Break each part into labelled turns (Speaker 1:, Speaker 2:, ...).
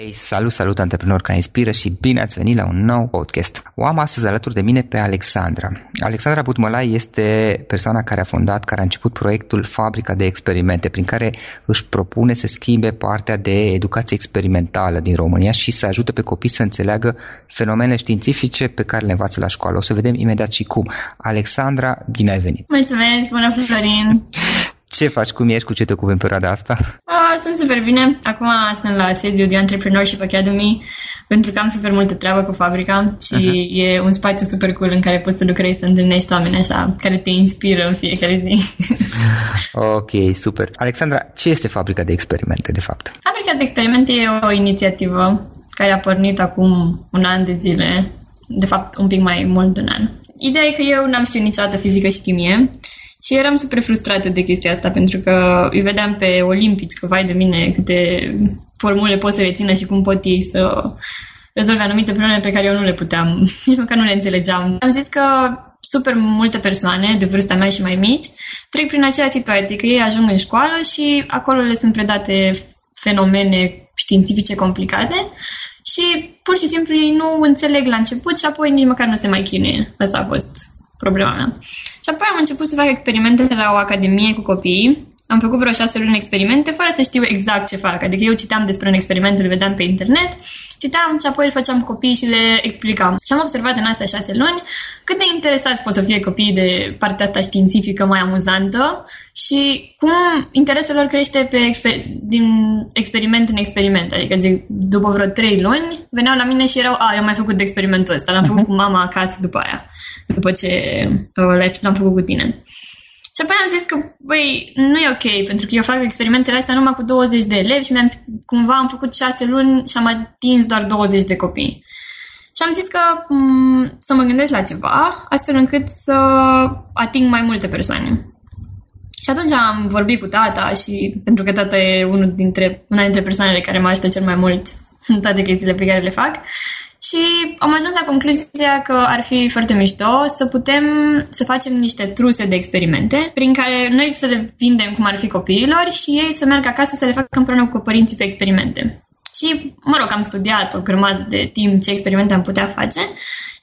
Speaker 1: Hey, salut, salut, antreprenori care inspiră și bine ați venit la un nou podcast. O am astăzi alături de mine pe Alexandra. Alexandra Butmălai este persoana care a fondat, care a început proiectul Fabrica de Experimente, prin care își propune să schimbe partea de educație experimentală din România și să ajute pe copii să înțeleagă fenomenele științifice pe care le învață la școală. O să vedem imediat și cum. Alexandra, bine ai venit!
Speaker 2: Mulțumesc, bună Florin!
Speaker 1: Ce faci? Cum ești? Cu ce te ocupi în perioada asta?
Speaker 2: Uh, sunt super bine. Acum sunt la sediu de Entrepreneurship Academy pentru că am super multă treabă cu fabrica și uh-huh. e un spațiu super cool în care poți să lucrezi, să întâlnești oameni așa, care te inspiră în fiecare zi.
Speaker 1: ok, super. Alexandra, ce este Fabrica de Experimente, de fapt?
Speaker 2: Fabrica de Experimente e o inițiativă care a pornit acum un an de zile, de fapt un pic mai mult de un an. Ideea e că eu n-am știut niciodată fizică și chimie și eram super frustrată de chestia asta, pentru că îi vedeam pe olimpici că, vai de mine, câte formule pot să rețină și cum pot ei să rezolve anumite probleme pe care eu nu le puteam, nici măcar nu le înțelegeam. Am zis că super multe persoane de vârsta mea și mai mici trec prin acea situație, că ei ajung în școală și acolo le sunt predate fenomene științifice complicate și pur și simplu ei nu înțeleg la început și apoi nici măcar nu se mai chinuie. Asta a fost problema mea. Și apoi am început să fac experimente la o academie cu copii. Am făcut vreo șase luni experimente fără să știu exact ce fac. Adică eu citeam despre un experiment, îl vedeam pe internet, citeam și apoi îl făceam copii și le explicam. Și am observat în astea șase luni cât de interesați pot să fie copiii de partea asta științifică mai amuzantă și cum interesul lor crește pe exper- din experiment în experiment. Adică zic, după vreo trei luni veneau la mine și erau, a, eu am mai făcut de experimentul ăsta, l-am făcut cu mama acasă după aia după ce uh, l-am făcut cu tine. Și apoi am zis că, băi, nu e ok, pentru că eu fac experimentele astea numai cu 20 de elevi și mi-am, cumva am făcut 6 luni și am atins doar 20 de copii. Și am zis că m- mm, să mă gândesc la ceva, astfel încât să ating mai multe persoane. Și atunci am vorbit cu tata și pentru că tata e unul dintre, una dintre persoanele care mă ajută cel mai mult în toate chestiile pe care le fac și am ajuns la concluzia că ar fi foarte mișto să putem să facem niște truse de experimente prin care noi să le vindem cum ar fi copiilor și ei să meargă acasă să le facă împreună cu părinții pe experimente. Și, mă rog, am studiat o grămadă de timp ce experimente am putea face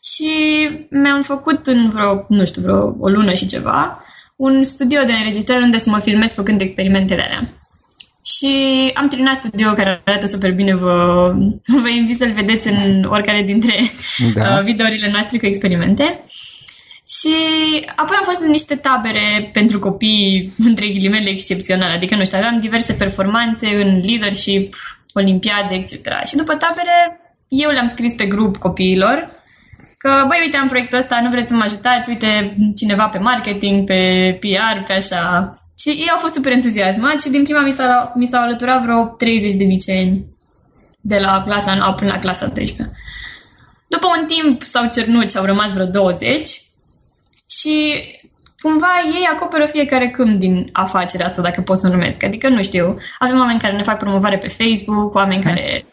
Speaker 2: și mi-am făcut în vreo, nu știu, vreo o lună și ceva, un studio de înregistrare unde să mă filmez făcând experimentele alea. Și am terminat studio care arată super bine, vă, vă invit să-l vedeți în oricare dintre da. Uh, videourile noastre cu experimente. Și apoi am fost în niște tabere pentru copii, între ghilimele, excepționale. Adică, nu știu, aveam diverse performanțe în leadership, olimpiade, etc. Și după tabere, eu le-am scris pe grup copiilor că, băi, uite, am proiectul ăsta, nu vreți să mă ajutați, uite, cineva pe marketing, pe PR, pe așa. Și ei au fost super entuziasmați și din prima mi, s-a, mi s-au alăturat vreo 30 de liceni de la clasa 9 până la clasa 12. După un timp s-au cernut și au rămas vreo 20 și cumva ei acoperă fiecare câmp din afacerea asta, dacă pot să o numesc. Adică, nu știu, avem oameni care ne fac promovare pe Facebook, oameni hmm. care,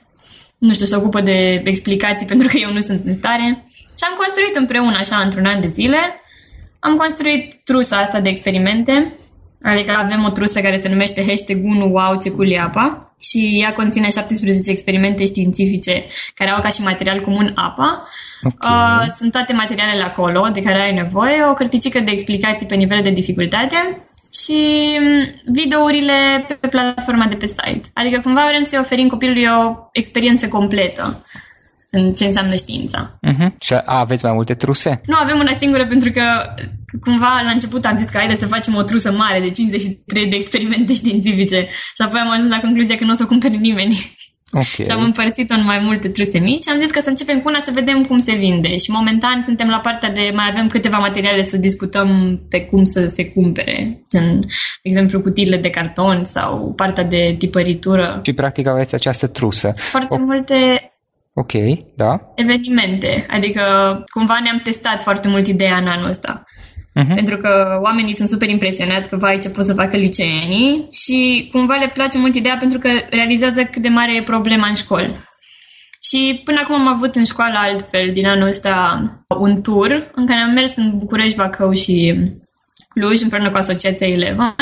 Speaker 2: nu știu, se ocupă de explicații pentru că eu nu sunt în stare. Și am construit împreună, așa, într-un an de zile, am construit trusa asta de experimente Adică avem o trusă care se numește hashtag 1 wow ce cool apa și ea conține 17 experimente științifice care au ca și material comun apa. Okay. Uh, sunt toate materialele acolo de care ai nevoie, o cărticică de explicații pe nivel de dificultate și mm, videourile pe platforma de pe site. Adică cumva vrem să-i oferim copilului o experiență completă în ce înseamnă știința.
Speaker 1: Uh-huh. Și aveți mai multe truse?
Speaker 2: Nu, avem una singură pentru că cumva la început am zis că haide să facem o trusă mare de 53 de experimente științifice și apoi am ajuns la concluzia că nu o să o cumpere nimeni. Okay. și am împărțit-o în mai multe truse mici și am zis că să începem cu una să vedem cum se vinde. Și momentan suntem la partea de mai avem câteva materiale să discutăm pe cum să se cumpere. În, de exemplu, cutiile de carton sau partea de tipăritură.
Speaker 1: Și practic aveți această trusă.
Speaker 2: Foarte o... multe
Speaker 1: Ok, da.
Speaker 2: Evenimente. Adică cumva ne-am testat foarte mult ideea în anul ăsta. Uh-huh. Pentru că oamenii sunt super impresionați că vai ce pot să facă liceenii și cumva le place mult ideea pentru că realizează cât de mare e problema în școli. Și până acum am avut în școală altfel, din anul ăsta, un tur în care am mers în București, Bacău și Cluj împreună cu Asociația Eleven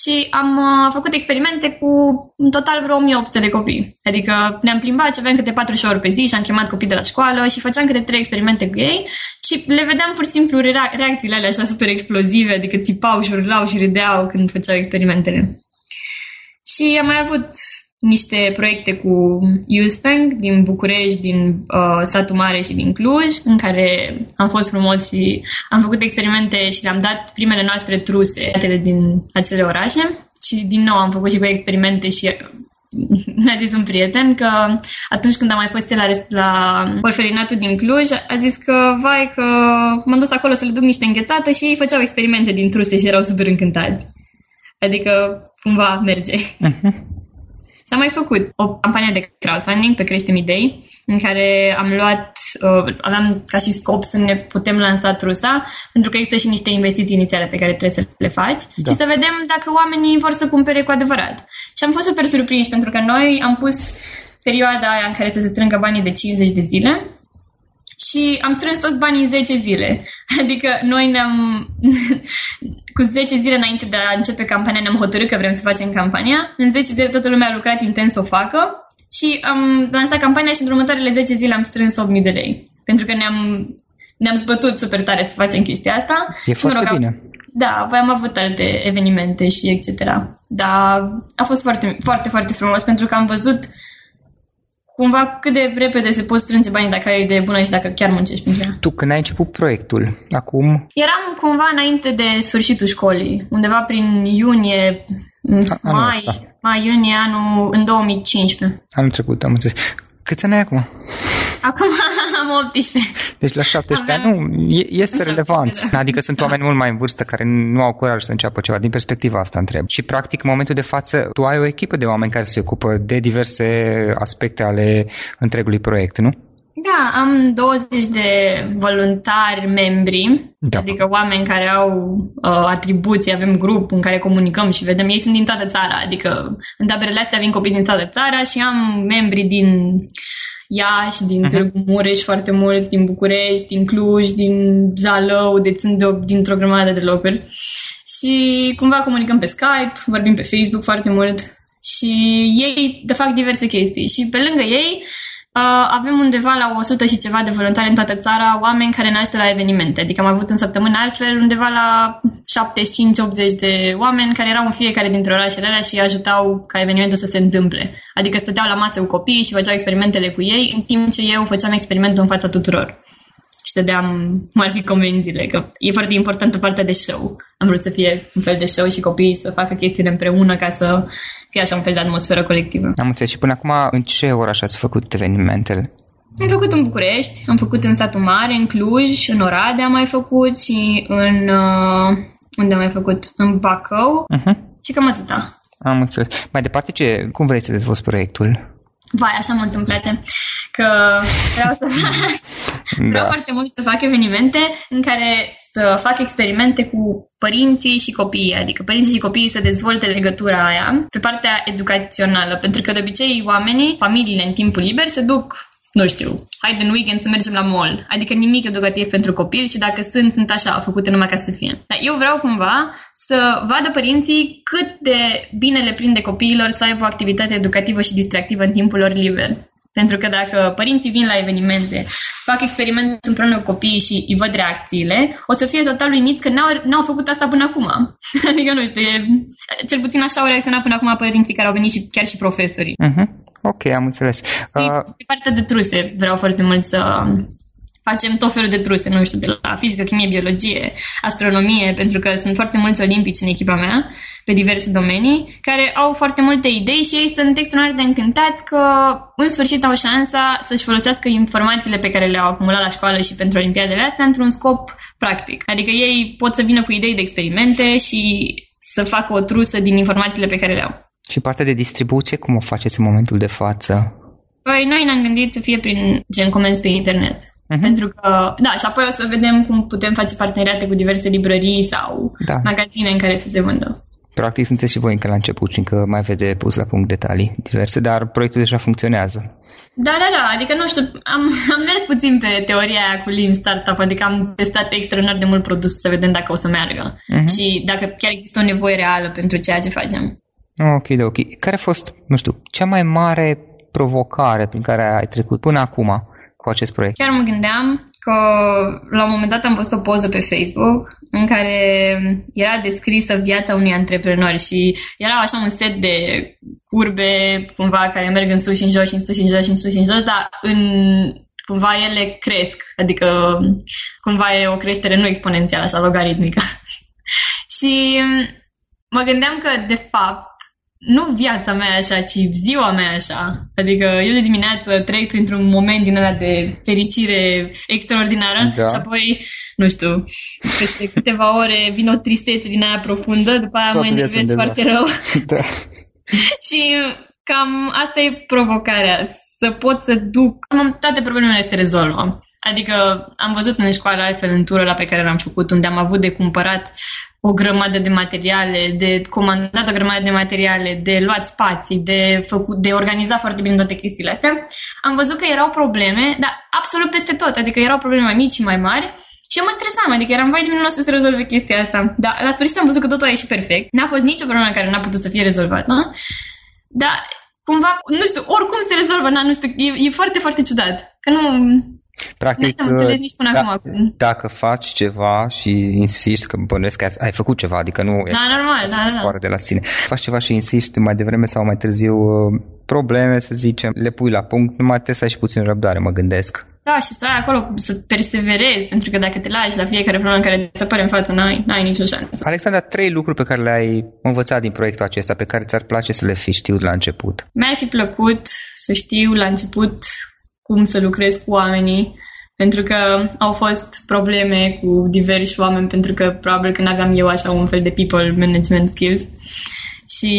Speaker 2: și am uh, făcut experimente cu în total vreo 1800 de copii. Adică ne-am plimbat și aveam câte 4 ore pe zi și am chemat copii de la școală și făceam câte 3 experimente cu ei și le vedeam pur și simplu reacțiile alea așa super explozive, adică țipau și urlau și râdeau când făceau experimentele. Și am mai avut niște proiecte cu Youth Bank din București, din uh, Satul Mare și din Cluj, în care am fost frumos și am făcut experimente și le-am dat primele noastre truse din acele orașe. Și din nou am făcut și cu experimente și mi-a zis un prieten că atunci când am mai fost la, la orfelinatul din Cluj, a zis că, vai, că m-am dus acolo să le duc niște înghețată și ei făceau experimente din truse și erau super încântați. Adică, cumva merge. Uh-huh. Și am mai făcut o campanie de crowdfunding pe Creștem Idei, în care am luat, uh, aveam ca și scop să ne putem lansa trusa, pentru că există și niște investiții inițiale pe care trebuie să le faci da. și să vedem dacă oamenii vor să cumpere cu adevărat. Și am fost super surprinși, pentru că noi am pus perioada aia în care să se strângă banii de 50 de zile și am strâns toți banii în 10 zile. Adică noi ne-am, cu 10 zile înainte de a începe campania, ne-am hotărât că vrem să facem campania. În 10 zile toată lumea a lucrat intens să o facă și am lansat campania și în următoarele 10 zile am strâns 8.000 de lei. Pentru că ne-am, ne-am zbătut super tare să facem chestia asta.
Speaker 1: E și, foarte mă rog, bine.
Speaker 2: Da, apoi am avut alte evenimente și etc. Dar a fost foarte, foarte, foarte frumos pentru că am văzut cumva cât de repede se pot strânge banii dacă ai o idee bună și dacă chiar muncești pentru ea.
Speaker 1: Tu când ai început proiectul, acum?
Speaker 2: Eram cumva înainte de sfârșitul școlii, undeva prin iunie, mai, mai iunie anul în 2015.
Speaker 1: Anul trecut, am înțeles. Câți ani ai acum?
Speaker 2: Acum am 18.
Speaker 1: Deci la 17 ani, nu, este relevant. Da. Adică sunt da. oameni mult mai în vârstă care nu au curaj să înceapă ceva. Din perspectiva asta întreb. Și practic în momentul de față tu ai o echipă de oameni care se ocupă de diverse aspecte ale întregului proiect, nu?
Speaker 2: Da, am 20 de voluntari membri, da. adică oameni care au uh, atribuții, avem grup în care comunicăm și vedem, ei sunt din toată țara, adică în taberele astea vin copii din toată țara și am membri din Iași, din uh-huh. Târgu Mureș foarte mulți, din București, din Cluj, din Zalău, deci sunt de, dintr-o grămadă de locuri. Și cumva comunicăm pe Skype, vorbim pe Facebook foarte mult și ei de fac diverse chestii. Și pe lângă ei Uh, avem undeva la 100 și ceva de voluntari în toată țara, oameni care ne la evenimente. Adică am avut în săptămână altfel undeva la 75-80 de oameni care erau în fiecare dintre orașele alea și ajutau ca evenimentul să se întâmple. Adică stăteau la masă cu copiii și făceau experimentele cu ei, în timp ce eu făceam experimentul în fața tuturor și dădeam cum ar fi comenzile, că e foarte importantă partea de show. Am vrut să fie un fel de show și copiii să facă chestiile împreună ca să fie așa un fel de atmosferă colectivă.
Speaker 1: Am înțeles. Și până acum, în ce oraș ați făcut evenimentele?
Speaker 2: Am făcut în București, am făcut în satul mare, în Cluj, în Oradea am mai făcut și în... Uh, unde am mai făcut? În Bacău uh-huh. și cam atâta.
Speaker 1: Am înțeles. Mai departe, ce, cum vrei să dezvolți proiectul?
Speaker 2: Vai, așa mult îmi place că vreau să fac, da. vreau foarte mult să fac evenimente în care să fac experimente cu părinții și copiii, adică părinții și copiii să dezvolte legătura aia pe partea educațională, pentru că de obicei oamenii, familiile în timpul liber se duc nu știu, hai în weekend să mergem la mall. Adică nimic educativ pentru copil și dacă sunt, sunt așa, făcute numai ca să fie. Dar eu vreau cumva să vadă părinții cât de bine le prinde copiilor să aibă o activitate educativă și distractivă în timpul lor liber. Pentru că dacă părinții vin la evenimente, fac experiment împreună cu copiii și îi văd reacțiile, o să fie total uimiți că n-au, n-au făcut asta până acum. adică nu știu, e, cel puțin așa au reacționat până acum părinții care au venit și chiar și profesorii.
Speaker 1: Uh-huh. Ok, am înțeles.
Speaker 2: Și uh... pe partea de truse vreau foarte mult să facem tot felul de truse, nu știu, de la fizică, chimie, biologie, astronomie, pentru că sunt foarte mulți olimpici în echipa mea, pe diverse domenii, care au foarte multe idei și ei sunt extraordinar de încântați că în sfârșit au șansa să-și folosească informațiile pe care le-au acumulat la școală și pentru olimpiadele astea într-un scop practic. Adică ei pot să vină cu idei de experimente și să facă o trusă din informațiile pe care le au.
Speaker 1: Și partea de distribuție, cum o faceți în momentul de față?
Speaker 2: Păi noi ne-am gândit să fie prin gen comenzi pe internet. Uh-huh. Pentru că, da, și apoi o să vedem cum putem face parteneriate cu diverse librării sau da. magazine în care să se vândă.
Speaker 1: Practic sunteți și voi încă la început, încă mai aveți pus la punct detalii diverse, dar proiectul deja funcționează.
Speaker 2: Da, da, da, adică nu știu, am, am mers puțin pe teoria aia cu Lean Startup, adică am testat extraordinar de mult produs să vedem dacă o să meargă uh-huh. și dacă chiar există o nevoie reală pentru ceea ce facem.
Speaker 1: Ok, de ok. Care a fost, nu știu, cea mai mare provocare prin care ai trecut până acum cu acest proiect?
Speaker 2: Chiar mă gândeam că la un moment dat am văzut o poză pe Facebook în care era descrisă viața unui antreprenor și era așa un set de curbe cumva care merg în sus și în jos și în sus și în jos și în sus și în jos, dar în cumva ele cresc, adică cumva e o creștere nu exponențială, așa logaritmică. și mă gândeam că, de fapt, nu viața mea așa, ci ziua mea așa. Adică eu de dimineață trec printr-un moment din ăla de fericire extraordinară da. și apoi, nu știu, peste câteva ore vine o tristețe din aia profundă, după aia Toată mă enervez foarte rău. Da. și cam asta e provocarea, să pot să duc... Am, toate problemele se rezolvă. Adică am văzut în școală altfel în tură la pe care l-am făcut, unde am avut de cumpărat o grămadă de materiale, de comandat o grămadă de materiale, de luat spații, de, făcut, de organizat foarte bine toate chestiile astea, am văzut că erau probleme, dar absolut peste tot, adică erau probleme mai mici și mai mari și eu mă stresam, adică eram, vai de mine, nu o să se rezolve chestia asta. Dar la sfârșit am văzut că totul a ieșit perfect. N-a fost nicio problemă care n-a putut să fie rezolvată. Dar cumva, nu știu, oricum se rezolvă, na, nu știu, e, e foarte, foarte ciudat. Că nu,
Speaker 1: Practic,
Speaker 2: am înțeles nici până da, acum.
Speaker 1: Dacă faci ceva și insisti că bănuiesc că ai făcut ceva, adică nu
Speaker 2: da, e normal, da, da,
Speaker 1: de la sine. Faci ceva și insisti mai devreme sau mai târziu uh, probleme, să zicem, le pui la punct, numai trebuie să ai și puțin răbdare, mă gândesc.
Speaker 2: Da, și să ai acolo, să perseverezi, pentru că dacă te lași la fiecare problemă care îți apare în față, n-ai, n-ai nicio șansă.
Speaker 1: Alexandra, trei lucruri pe care le-ai învățat din proiectul acesta, pe care ți-ar place să le fi știut la început.
Speaker 2: Mi-ar fi plăcut să știu la început cum să lucrez cu oamenii, pentru că au fost probleme cu diversi oameni, pentru că probabil că n-aveam eu așa un fel de people management skills. Și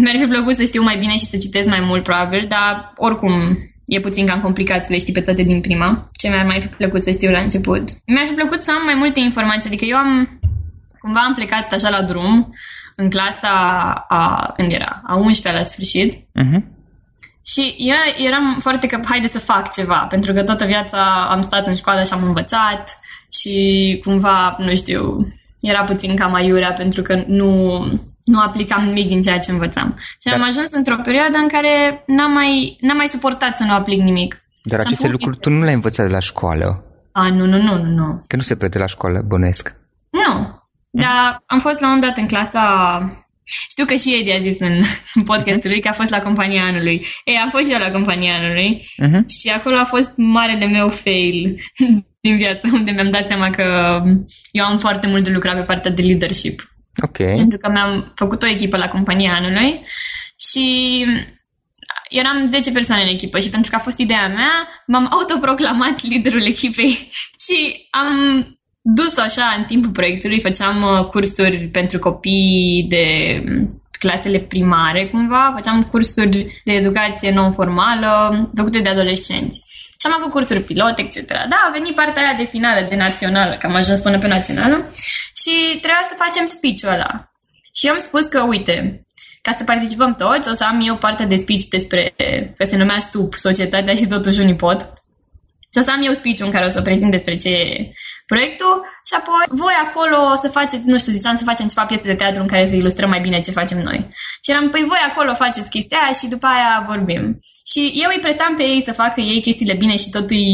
Speaker 2: mi-ar fi plăcut să știu mai bine și să citesc mai mult, probabil, dar oricum e puțin cam complicat să le știi pe toate din prima. Ce mi-ar mai fi plăcut să știu la început? Mi-ar fi plăcut să am mai multe informații, adică eu am cumva am plecat așa la drum în clasa a, când era, a 11 la sfârșit. Uh-huh. Și eu eram foarte că haide să fac ceva, pentru că toată viața am stat în școală și am învățat și cumva, nu știu, era puțin cam aiurea pentru că nu, nu aplicam nimic din ceea ce învățam. Și Dar... am ajuns într-o perioadă în care n-am mai, n-am mai suportat să nu aplic nimic.
Speaker 1: Dar și aceste lucruri tu nu le-ai învățat de la școală?
Speaker 2: A, nu, nu, nu, nu, nu.
Speaker 1: Că nu se prete la școală, bănesc.
Speaker 2: Nu. Dar am fost la un dat în clasa știu că și Edi a zis în podcastul lui că a fost la compania anului. Ei, am fost și eu la compania anului uh-huh. și acolo a fost marele meu fail din viață, unde mi-am dat seama că eu am foarte mult de lucrat pe partea de leadership.
Speaker 1: Ok.
Speaker 2: Pentru că mi-am făcut o echipă la compania anului și eram 10 persoane în echipă și pentru că a fost ideea mea, m-am autoproclamat liderul echipei și am dus așa în timpul proiectului, făceam uh, cursuri pentru copii de mm, clasele primare, cumva, făceam cursuri de educație non-formală făcute de adolescenți. Și am avut cursuri pilot, etc. Da, a venit partea aia de finală, de națională, că am ajuns până pe națională și trebuia să facem speech-ul ăla. Și eu am spus că, uite, ca să participăm toți, o să am eu parte de speech despre, că se numea STUP, Societatea și totuși unii pot. Și o să am eu speech în care o să prezint despre ce e proiectul și apoi voi acolo să faceți, nu știu, ziceam să facem ceva piese de teatru în care să ilustrăm mai bine ce facem noi. Și eram, păi voi acolo faceți chestia aia și după aia vorbim. Și eu îi presam pe ei să facă ei chestiile bine și tot îi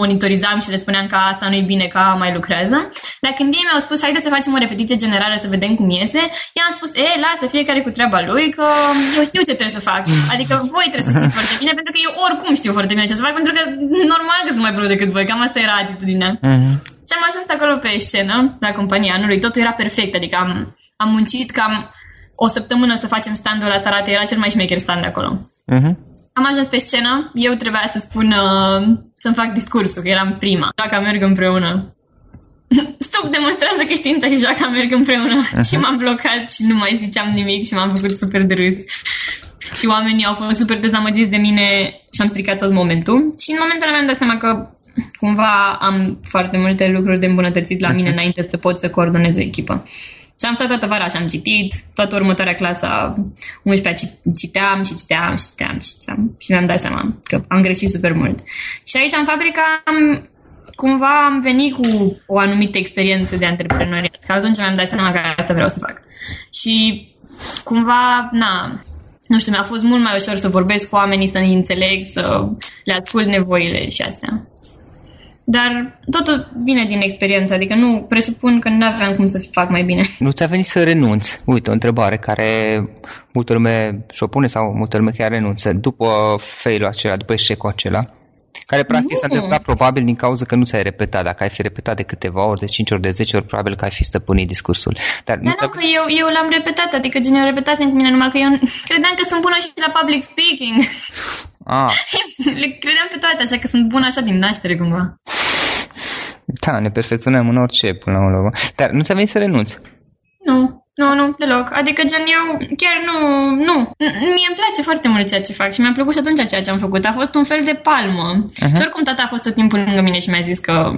Speaker 2: monitorizam și le spuneam că asta nu e bine, că mai lucrează. Dar când ei mi-au spus, haide să facem o repetiție generală să vedem cum iese, eu am spus, e, lasă fiecare cu treaba lui, că eu știu ce trebuie să fac. Adică voi trebuie să știți foarte bine, pentru că eu oricum știu foarte bine ce să fac, pentru că normal că sunt mai brut decât voi, cam asta era atitudinea. Uh-huh. Și am ajuns acolo pe scenă, la compania anului, totul era perfect, adică am, am muncit cam o săptămână să facem standul la Sarate, era cel mai șmecher stand de acolo. Uh-huh. Am ajuns pe scenă, eu trebuia să spun, uh, să-mi fac discursul, că eram prima. Joaca merg împreună. Stop demonstrează că știința și joaca merg împreună. Uh-huh. și m-am blocat și nu mai ziceam nimic și m-am făcut super de râs. Și oamenii au fost super dezamăgiți de mine și am stricat tot momentul. Și în momentul ăla mi-am dat seama că cumva am foarte multe lucruri de îmbunătățit la mine uh-huh. înainte să pot să coordonez o echipă. Și am stat toată vara și am citit, toată următoarea clasă 11 citeam și citeam și citeam și citeam și mi-am dat seama că am greșit super mult. Și aici în fabrica am, cumva am venit cu o anumită experiență de antreprenoriat. Că atunci mi-am dat seama că asta vreau să fac. Și cumva, na, nu știu, mi-a fost mult mai ușor să vorbesc cu oamenii, să ne înțeleg, să le ascult nevoile și astea. Dar totul vine din experiență, adică nu presupun că nu aveam cum să fac mai bine.
Speaker 1: Nu ți-a venit să renunți? Uite, o întrebare care multă lume și-o pune sau multă lume chiar renunță. După failul acela, după eșecul acela, care practic nu. s-a întâmplat probabil din cauza că nu ți-ai repetat. Dacă ai fi repetat de câteva ori, de 5 ori, de 10 ori, probabil că ai fi stăpânit discursul.
Speaker 2: Dar, Dar nu, că eu, eu l-am repetat, adică gen eu repetasem cu mine, numai că eu credeam că sunt bună și la public speaking. Ah. Le credeam pe toate, așa că sunt bună așa din naștere cumva.
Speaker 1: Da, ne perfecționăm în orice până la urmă. Dar nu ți-a venit să renunți?
Speaker 2: Nu. Nu, nu, deloc. Adică, gen, eu chiar nu, nu. Mie îmi place foarte mult ceea ce fac și mi-a plăcut și atunci ceea ce am făcut. A fost un fel de palmă. Uh-huh. Și oricum tata a fost tot timpul lângă mine și mi-a zis că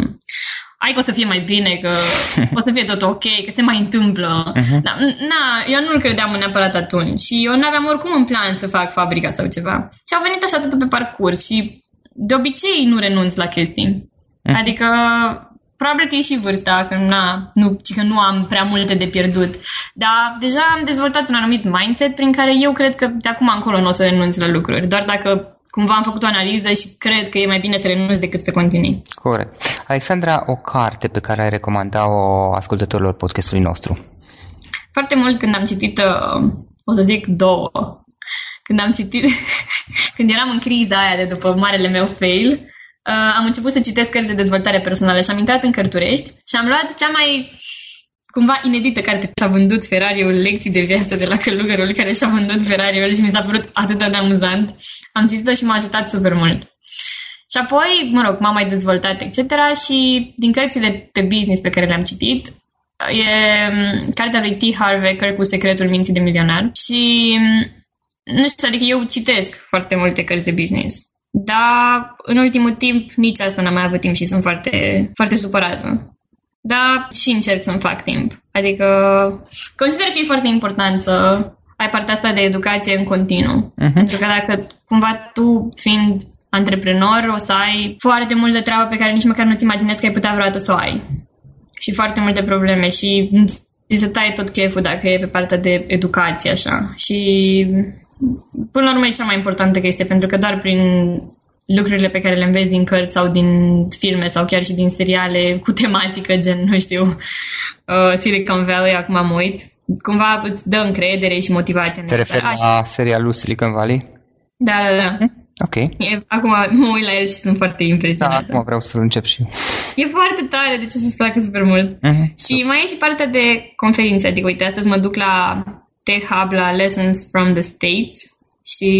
Speaker 2: ai că o să fie mai bine, că o să fie tot ok, că se mai întâmplă. Uh-huh. Da, na, eu nu-l credeam neapărat atunci și eu nu aveam oricum în plan să fac fabrica sau ceva. Și au venit așa totul pe parcurs și de obicei nu renunț la chestii. Uh-huh. Adică probabil că e și vârsta, că, na, nu, că nu am prea multe de pierdut. Dar deja am dezvoltat un anumit mindset prin care eu cred că de acum încolo nu o să renunț la lucruri. Doar dacă cumva am făcut o analiză și cred că e mai bine să renunț decât să continui.
Speaker 1: Corect. Alexandra, o carte pe care ai recomanda-o ascultătorilor podcastului nostru?
Speaker 2: Foarte mult când am citit, uh, o să zic două, când am citit, când eram în criza aia de după marele meu fail, uh, am început să citesc cărți de dezvoltare personală și am intrat în Cărturești și am luat cea mai cumva inedită carte. Și-a vândut Ferrariul lecții de viață de la călugărul care și-a vândut Ferrariul și mi s-a părut atât de amuzant. Am citit-o și m-a ajutat super mult. Și apoi, mă rog, m-am mai dezvoltat, etc. Și din cărțile pe business pe care le-am citit, e mm, cartea lui T. Harvey, cu Secretul Minții de Milionar. Și, mm, nu știu, adică eu citesc foarte multe cărți de business. Dar în ultimul timp nici asta n-am mai avut timp și sunt foarte, foarte supărată. Dar și încerc să-mi fac timp. Adică consider că e foarte important să ai partea asta de educație în continuu. Uh-huh. Pentru că dacă cumva tu, fiind antreprenor, o să ai foarte multă treabă pe care nici măcar nu-ți imaginezi că ai putea vreodată să o ai. Și foarte multe probleme și ți se taie tot cheful dacă e pe partea de educație, așa. Și până la urmă e cea mai importantă chestie, pentru că doar prin lucrurile pe care le înveți din cărți sau din filme sau chiar și din seriale cu tematică, gen, nu știu, uh, Silicon Valley, acum am uit, cumva îți dă încredere și motivație.
Speaker 1: Te referi la serialul Silicon Valley?
Speaker 2: Da, da, da. Hm?
Speaker 1: Ok.
Speaker 2: E, acum mă uit la el și sunt foarte impresionată.
Speaker 1: Da, acum vreau să-l încep și eu.
Speaker 2: E foarte tare, de ce să-ți placă super mult. Uh-huh. Și mai e și partea de conferințe, adică uite, astăzi mă duc la Tech Hub la Lessons from the States și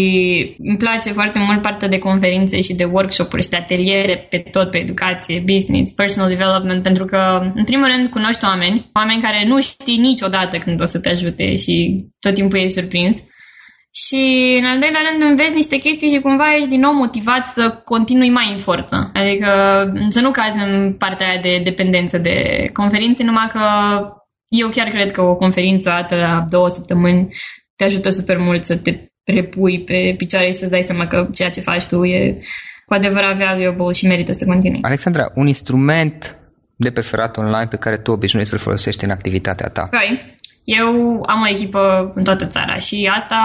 Speaker 2: îmi place foarte mult partea de conferințe și de workshop-uri și de ateliere pe tot, pe educație, business, personal development, pentru că, în primul rând, cunoști oameni, oameni care nu știi niciodată când o să te ajute și tot timpul ești surprins. Și, în al doilea rând, înveți niște chestii și cumva ești din nou motivat să continui mai în forță. Adică să nu cazi în partea aia de dependență de conferințe, numai că eu chiar cred că o conferință o dată la două săptămâni te ajută super mult să te repui pe picioare și să-ți dai seama că ceea ce faci tu e cu adevărat valuable și merită să continui.
Speaker 1: Alexandra, un instrument de preferat online pe care tu obișnuiești să-l folosești în activitatea ta?
Speaker 2: Păi, eu am o echipă în toată țara și asta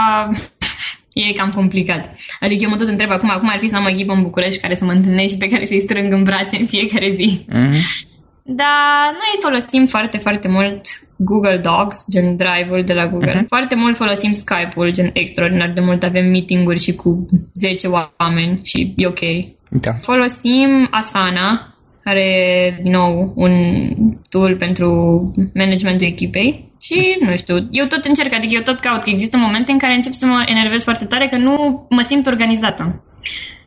Speaker 2: e cam complicat. Adică eu mă tot întreb acum, acum ar fi să am o echipă în București care să mă întâlnesc și pe care să-i strâng în brațe în fiecare zi. Mm-hmm. Dar noi folosim foarte, foarte mult Google Docs, gen Drive-ul de la Google. Uh-huh. Foarte mult folosim Skype-ul, gen extraordinar de mult. Avem meeting-uri și cu 10 oameni și e ok.
Speaker 1: Da.
Speaker 2: Folosim Asana, care e, din nou, un tool pentru managementul echipei. Și, nu știu, eu tot încerc, adică eu tot caut, că există momente în care încep să mă enervez foarte tare că nu mă simt organizată.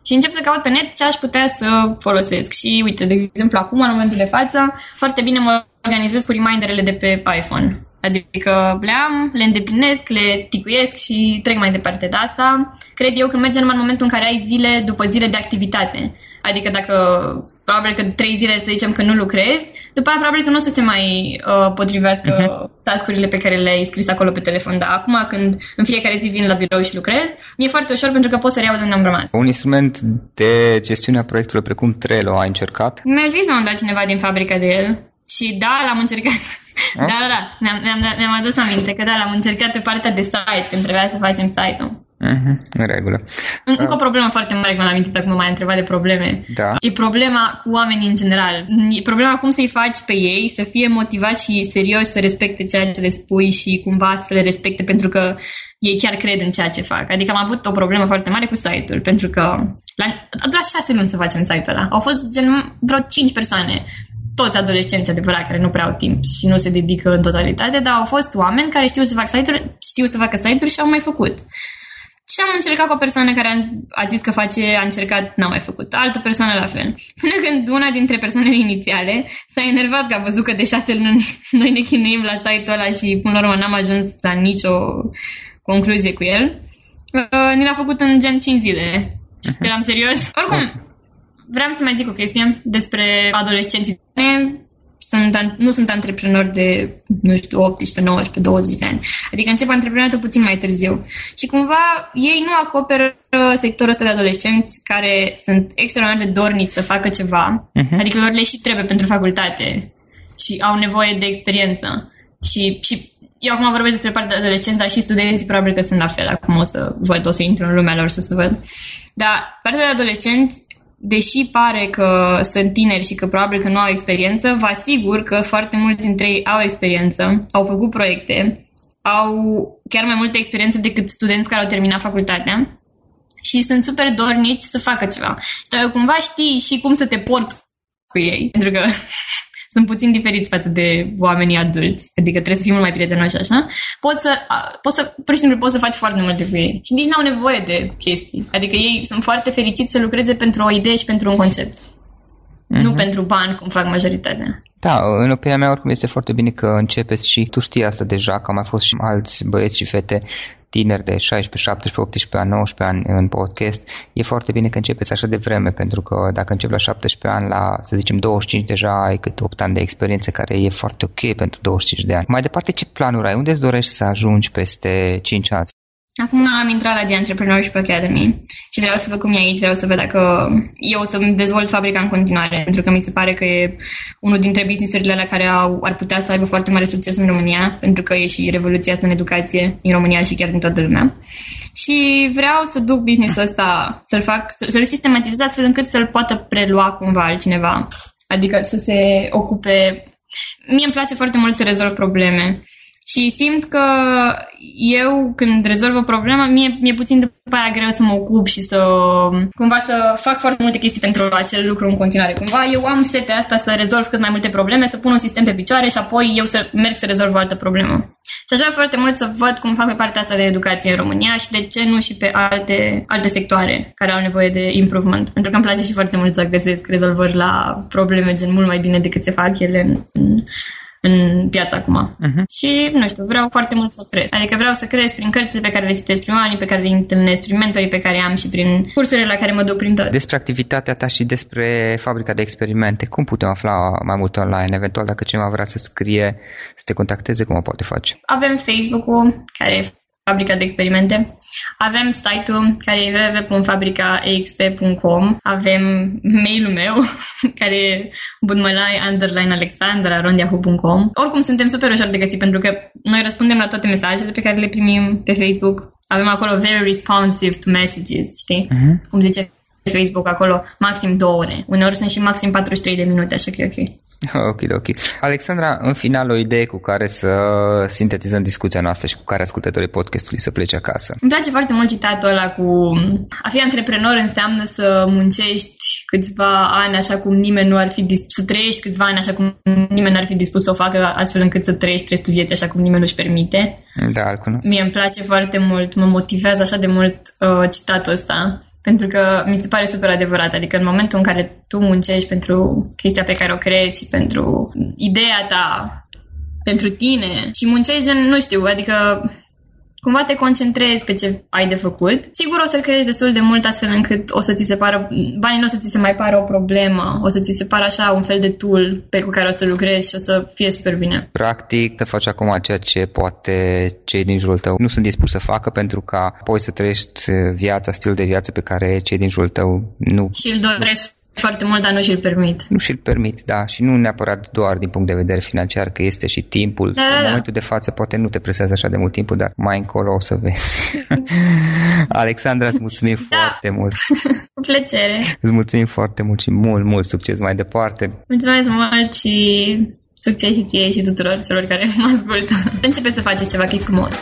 Speaker 2: Și încep să caut pe net ce aș putea să folosesc. Și uite, de exemplu, acum, în momentul de față, foarte bine mă organizez cu reminderele de pe iPhone. Adică le am, le îndeplinesc, le ticuiesc și trec mai departe de asta. Cred eu că merge numai în momentul în care ai zile după zile de activitate. Adică dacă probabil că trei zile să zicem că nu lucrezi, după aia probabil că nu o să se mai uh, potrivească uh-huh. tascurile pe care le-ai scris acolo pe telefon. Dar acum când în fiecare zi vin la birou și lucrez, mi-e foarte ușor pentru că pot să reiau de unde am rămas.
Speaker 1: Un instrument de gestiune a proiectului precum Trello ai încercat?
Speaker 2: Mi-a zis la un dat cineva din fabrica de el și da, l-am încercat. Da, da, da. Ne-am, ne-am, ne-am adus aminte că da, l-am încercat pe partea de site, când trebuia să facem site-ul.
Speaker 1: Mm-hmm, în regulă.
Speaker 2: Încă o problemă foarte mare, că m-am amintit acum, m-ai întrebat de probleme.
Speaker 1: Da.
Speaker 2: E problema cu oamenii în general. E problema cum să-i faci pe ei să fie motivați și serioși să respecte ceea ce le spui și cumva să le respecte pentru că ei chiar cred în ceea ce fac. Adică am avut o problemă foarte mare cu site-ul, pentru că la, a durat șase luni să facem site-ul ăla. Au fost gen vreo cinci persoane toți adolescenți adevărat care nu prea au timp și nu se dedică în totalitate, dar au fost oameni care știu să facă site-uri, știu să facă site-uri și au mai făcut. Și am încercat cu o persoană care a, zis că face, a încercat, n-a mai făcut. Altă persoană la fel. Până când una dintre persoanele inițiale s-a enervat că a văzut că de șase luni noi ne chinuim la site-ul ăla și până la urmă n-am ajuns la nicio concluzie cu el. Uh, ni l-a făcut în gen 5 zile. Și eram serios. Oricum, vreau să mai zic o chestie despre adolescenții sunt, nu sunt antreprenori de, nu știu, 18, 19, 20 de ani. Adică încep antreprenoriatul puțin mai târziu. Și cumva ei nu acoperă sectorul ăsta de adolescenți care sunt extraordinar de dorniți să facă ceva. Uh-huh. Adică lor le și trebuie pentru facultate și au nevoie de experiență. Și, și eu acum vorbesc despre partea de adolescenți, dar și studenții probabil că sunt la fel. Acum o să văd, o să intru în lumea lor să se văd. Dar partea de adolescenți deși pare că sunt tineri și că probabil că nu au experiență, vă asigur că foarte mulți dintre ei au experiență, au făcut proiecte, au chiar mai multă experiență decât studenți care au terminat facultatea și sunt super dornici să facă ceva. Și dacă cumva știi și cum să te porți cu ei, pentru că sunt puțin diferiți față de oamenii adulți, adică trebuie să fii mult mai prietenoși așa, poți să, poți să, pur și simplu poți să faci foarte multe cu ei. Și nici n-au nevoie de chestii. Adică ei sunt foarte fericiți să lucreze pentru o idee și pentru un concept. Mm-hmm. Nu pentru bani, cum fac majoritatea.
Speaker 1: Da, în opinia mea oricum este foarte bine că începeți și tu știi asta deja, că au mai fost și alți băieți și fete tineri de 16, 17, 18 ani, 19 ani în podcast, e foarte bine că începeți așa de vreme, pentru că dacă începi la 17 ani, la, să zicem, 25 deja ai cât 8 ani de experiență, care e foarte ok pentru 25 de ani. Mai departe, ce planuri ai? Unde îți dorești să ajungi peste 5 ani?
Speaker 2: Acum am intrat la The Entrepreneurship Academy și vreau să văd cum e aici, vreau să văd dacă eu o să dezvolt fabrica în continuare, pentru că mi se pare că e unul dintre businessurile la care au, ar putea să aibă foarte mare succes în România, pentru că e și revoluția asta în educație din România și chiar din toată lumea. Și vreau să duc businessul ăsta, să-l fac, să-l sistematizez astfel încât să-l poată prelua cumva altcineva. Adică să se ocupe... Mie îmi place foarte mult să rezolv probleme și simt că eu, când rezolv o problemă, mie, mi-e puțin după aia greu să mă ocup și să cumva să fac foarte multe chestii pentru acel lucru în continuare. Cumva eu am setea asta să rezolv cât mai multe probleme, să pun un sistem pe picioare și apoi eu să merg să rezolv o altă problemă. Și aș vrea foarte mult să văd cum fac pe partea asta de educație în România și de ce nu și pe alte, alte sectoare care au nevoie de improvement. Pentru că îmi place și foarte mult să găsesc rezolvări la probleme gen mult mai bine decât se fac ele în, în în piața acum. Uh-huh. Și, nu știu, vreau foarte mult să cresc. Adică vreau să cresc prin cărțile pe care le citesc, prin oamenii pe care le întâlnesc, prin mentorii pe care am și prin cursurile la care mă duc prin tot.
Speaker 1: Despre activitatea ta și despre fabrica de experimente, cum putem afla mai mult online? Eventual, dacă cineva vrea să scrie, să te contacteze, cum o poate face?
Speaker 2: Avem Facebook-ul, care e fabrica de experimente. Avem site-ul care e www.fabricaexp.com Avem mail-ul meu care e budmălai underline alexandra rondiahu.com Oricum suntem super ușor de găsit pentru că noi răspundem la toate mesajele pe care le primim pe Facebook. Avem acolo very responsive to messages, știi? Uh-huh. Cum zice Facebook acolo, maxim două ore. Uneori sunt și maxim 43 de minute, așa că e ok.
Speaker 1: Ok, ok. Alexandra, în final o idee cu care să sintetizăm discuția noastră și cu care ascultătorii podcastului să plece acasă.
Speaker 2: Îmi place foarte mult citatul ăla cu a fi antreprenor înseamnă să muncești câțiva ani așa cum nimeni nu ar fi dispus, să trăiești câțiva ani așa cum nimeni nu ar fi dispus să o facă astfel încât să trăiești restul vieții așa cum nimeni nu-și permite.
Speaker 1: Da, îl cunosc.
Speaker 2: Mie îmi place foarte mult, mă motivează așa de mult uh, citatul ăsta pentru că mi se pare super adevărat. Adică în momentul în care tu muncești pentru chestia pe care o crezi și pentru ideea ta pentru tine și muncești, nu știu, adică cumva te concentrezi pe ce ai de făcut. Sigur o să crești destul de mult astfel încât o să ți se pară, banii nu o să ți se mai pară o problemă, o să ți se pară așa un fel de tool pe cu care o să lucrezi și o să fie super bine.
Speaker 1: Practic, te faci acum ceea ce poate cei din jurul tău nu sunt dispuși să facă pentru ca apoi să trăiești viața, stil de viață pe care cei din jurul tău nu...
Speaker 2: Și îl doresc foarte mult, dar nu și-l permit.
Speaker 1: Nu și-l permit, da. Și nu neapărat doar din punct de vedere financiar, că este și timpul.
Speaker 2: Da, da,
Speaker 1: în
Speaker 2: da.
Speaker 1: momentul de față poate nu te presează așa de mult timpul, dar mai încolo o să vezi. Alexandra, îți mulțumim
Speaker 2: Da.
Speaker 1: foarte mult.
Speaker 2: Cu plăcere.
Speaker 1: Îți mulțumim foarte mult și mult, mult succes mai departe.
Speaker 2: Mulțumesc mult și succes și ție și tuturor celor care mă ascultă. Începe să faceți ceva că e frumos.